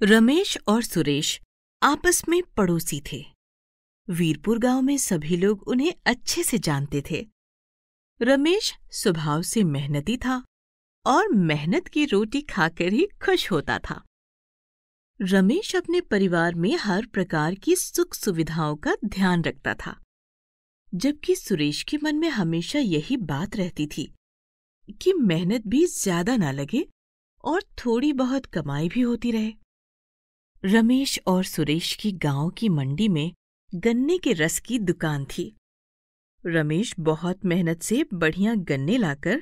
रमेश और सुरेश आपस में पड़ोसी थे। वीरपुर गाँव में सभी लोग उन्हें अच्छे से जानते थे। रमेश स्वभाव से मेहनती था और मेहनत की रोटी खाकर ही खुश होता था। रमेश अपने परिवार में हर प्रकार की सुख सुविधाओं का ध्यान रखता था, जबकि सुरेश के मन में हमेशा यही बात रहती थी कि मेहनत भी ज़्यादा ना लगे और थोड़ी बहुत कमाई भी होती रहे। रमेश और सुरेश की गाँव की मंडी में गन्ने के रस की दुकान थी। रमेश बहुत मेहनत से बढ़िया गन्ने लाकर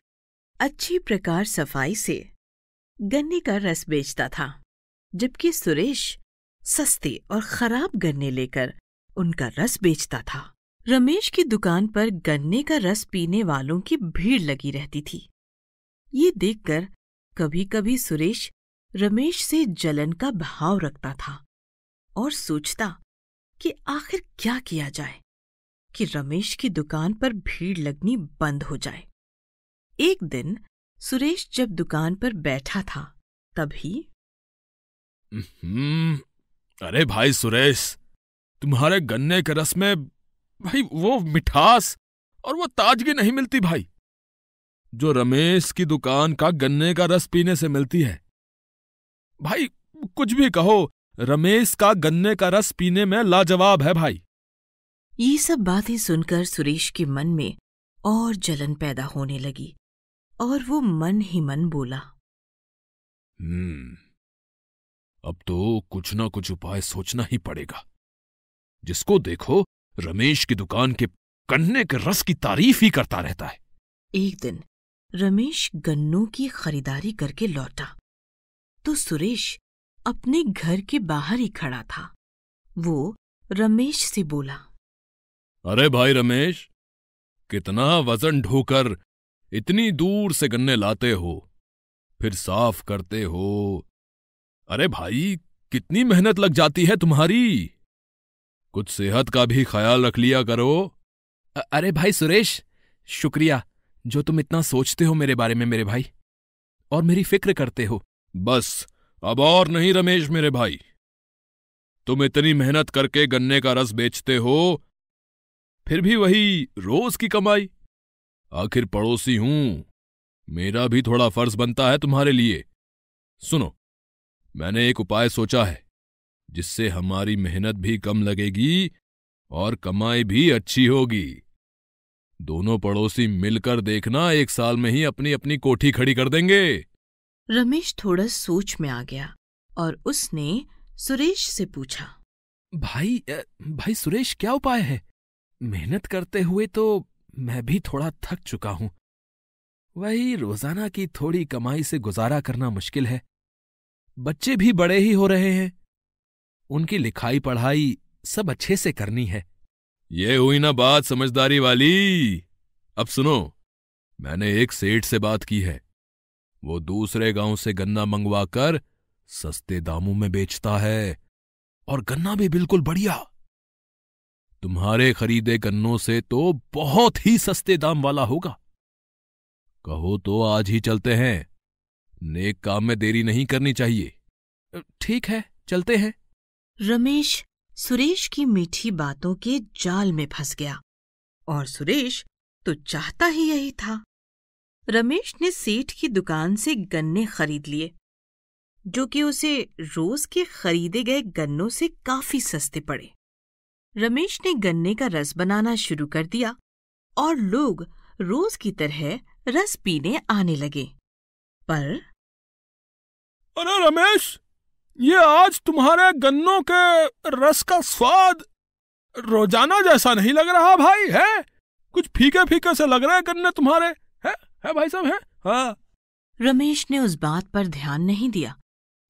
अच्छी प्रकार सफ़ाई से गन्ने का रस बेचता था, जबकि सुरेश सस्ते और खराब गन्ने लेकर उनका रस बेचता था। रमेश की दुकान पर गन्ने का रस पीने वालों की भीड़ लगी रहती थी। ये देखकर कभी कभी सुरेश रमेश से जलन का भाव रखता था और सोचता कि आखिर क्या किया जाए, कि रमेश की दुकान पर भीड़ लगनी बंद हो जाए। एक दिन सुरेश जब दुकान पर बैठा था, तभी अरे भाई सुरेश, तुम्हारे गन्ने के रस में भाई वो मिठास और वो ताजगी नहीं मिलती भाई। जो रमेश की दुकान का गन्ने का रस पीने से मिलती है भाई कुछ भी कहो। रमेश का गन्ने का रस पीने में लाजवाब है भाई। ये सब बातें सुनकर सुरेश के मन में और जलन पैदा होने लगी और वो मन ही मन बोला। हम्म अब तो कुछ ना कुछ उपाय सोचना ही पड़ेगा। जिसको देखो रमेश की दुकान के गन्ने के रस की तारीफ़ ही करता रहता है। एक दिन रमेश गन्नों की खरीदारी करके लौटा। तो सुरेश अपने घर के बाहर ही खड़ा था। वो रमेश से बोला, अरे भाई रमेश, कितना वज़न ढोकर इतनी दूर से गन्ने लाते हो, फिर साफ़ करते हो। अरे भाई, कितनी मेहनत लग जाती है तुम्हारी। कुछ सेहत का भी ख्याल रख लिया करो। अरे भाई सुरेश, शुक्रिया, जो तुम इतना सोचते हो मेरे बारे में मेरे भाई, और मेरी फ़िक्र करते हो बस, अब और नहीं रमेश मेरे भाई। तुम इतनी मेहनत करके गन्ने का रस बेचते हो, फिर भी वही रोज की कमाई। आखिर पड़ोसी हूँ, मेरा भी थोड़ा फ़र्ज़ बनता है तुम्हारे लिए। सुनो, मैंने एक उपाय सोचा है, जिससे हमारी मेहनत भी कम लगेगी और कमाई भी अच्छी होगी। दोनों पड़ोसी मिलकर देखना एक साल में ही अपनी अपनी कोठी खड़ी कर देंगे। रमेश थोड़ा सोच में आ गया और उसने सुरेश से पूछा। भाई भाई सुरेश क्या उपाय है? मेहनत करते हुए तो मैं भी थोड़ा थक चुका हूँ। वही रोज़ाना की थोड़ी कमाई से गुजारा करना मुश्किल है। बच्चे भी बड़े ही हो रहे हैं। उनकी लिखाई पढ़ाई सब अच्छे से करनी है। ये हुई ना बात समझदारी वाली। अब सुनो मैंने एक सेठ से बात की है। वो दूसरे गाँव से गन्ना मंगवाकर सस्ते दामों में बेचता है। और गन्ना भी बिल्कुल बढ़िया। तुम्हारे खरीदे गन्नों से तो बहुत ही सस्ते दाम वाला होगा। कहो तो आज ही चलते हैं। नेक काम में देरी नहीं करनी चाहिए। ठीक है, चलते हैं। रमेश सुरेश की मीठी बातों के जाल में फंस गया। और सुरेश तो चाहता ही यही था। रमेश ने सेठ की दुकान से गन्ने खरीद लिए, जो कि उसे रोज के खरीदे गए गन्नों से काफ़ी सस्ते पड़े। रमेश ने गन्ने का रस बनाना शुरू कर दिया और लोग रोज की तरह रस पीने आने लगे। पर अरे रमेश, ये आज तुम्हारे गन्नों के रस का स्वाद रोज़ाना जैसा नहीं लग रहा भाई, है? कुछ फीके फीके से लग रहे गन्ने तुम्हारे है भाई साहब है? हाँ। रमेश ने उस बात पर ध्यान नहीं दिया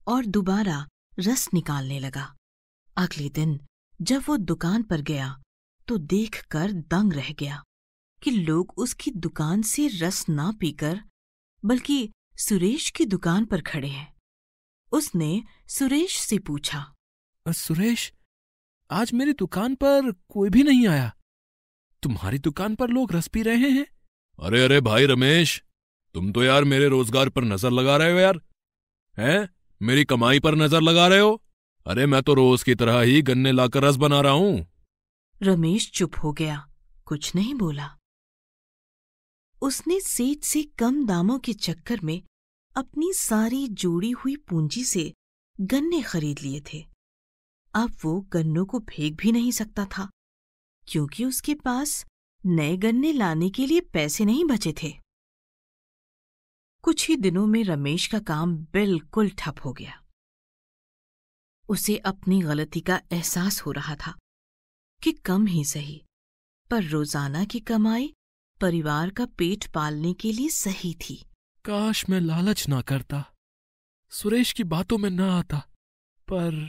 और दोबारा रस निकालने लगा। अगले दिन जब वो दुकान पर गया तो देखकर दंग रह गया कि लोग उसकी दुकान से रस ना पीकर बल्कि सुरेश की दुकान पर खड़े हैं। उसने सुरेश से पूछा सुरेश आज मेरी दुकान पर कोई भी नहीं आया। तुम्हारी दुकान पर लोग रस पी रहे हैं? अरे अरे भाई रमेश, तुम तो यार मेरे रोज़गार पर नज़र लगा रहे हो यार। हैं? मेरी कमाई पर नज़र लगा रहे हो? अरे, मैं तो रोज की तरह ही गन्ने लाकर रस बना रहा हूँ। रमेश चुप हो गया, कुछ नहीं बोला। उसने सेठ से कम दामों के चक्कर में अपनी सारी जोड़ी हुई पूंजी से गन्ने खरीद लिए थे। अब वो गन्नों को फेंक भी नहीं सकता था, क्योंकि उसके पास नए गन्ने लाने के लिए पैसे नहीं बचे थे। कुछ ही दिनों में रमेश का काम बिल्कुल ठप हो गया। उसे अपनी गलती का एहसास हो रहा था कि कम ही सही, पर रोज़ाना की कमाई परिवार का पेट पालने के लिए सही थी। काश मैं लालच ना करता, सुरेश की बातों में ना आता, पर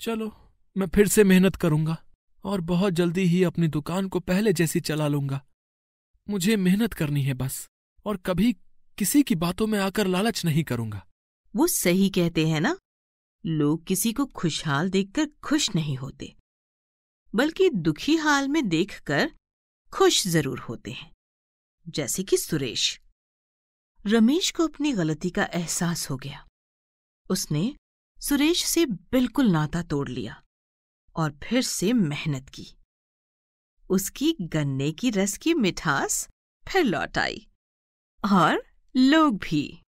चलो, मैं फिर से मेहनत करूँगा। और बहुत जल्दी ही अपनी दुकान को पहले जैसी चला लूँगा। मुझे मेहनत करनी है बस, और कभी किसी की बातों में आकर लालच नहीं करूँगा। वो सही कहते हैं ना? लोग किसी को खुशहाल देखकर खुश नहीं होते, बल्कि दुखी हाल में देखकर खुश ज़रूर होते हैं। जैसे कि सुरेश। रमेश को अपनी गलती का एहसास हो गया। उसने सुरेश से बिल्कुल नाता तोड़ लिया। और फिर से मेहनत की। उसकी गन्ने की रस की मिठास फिर लौट आई और लोग भी।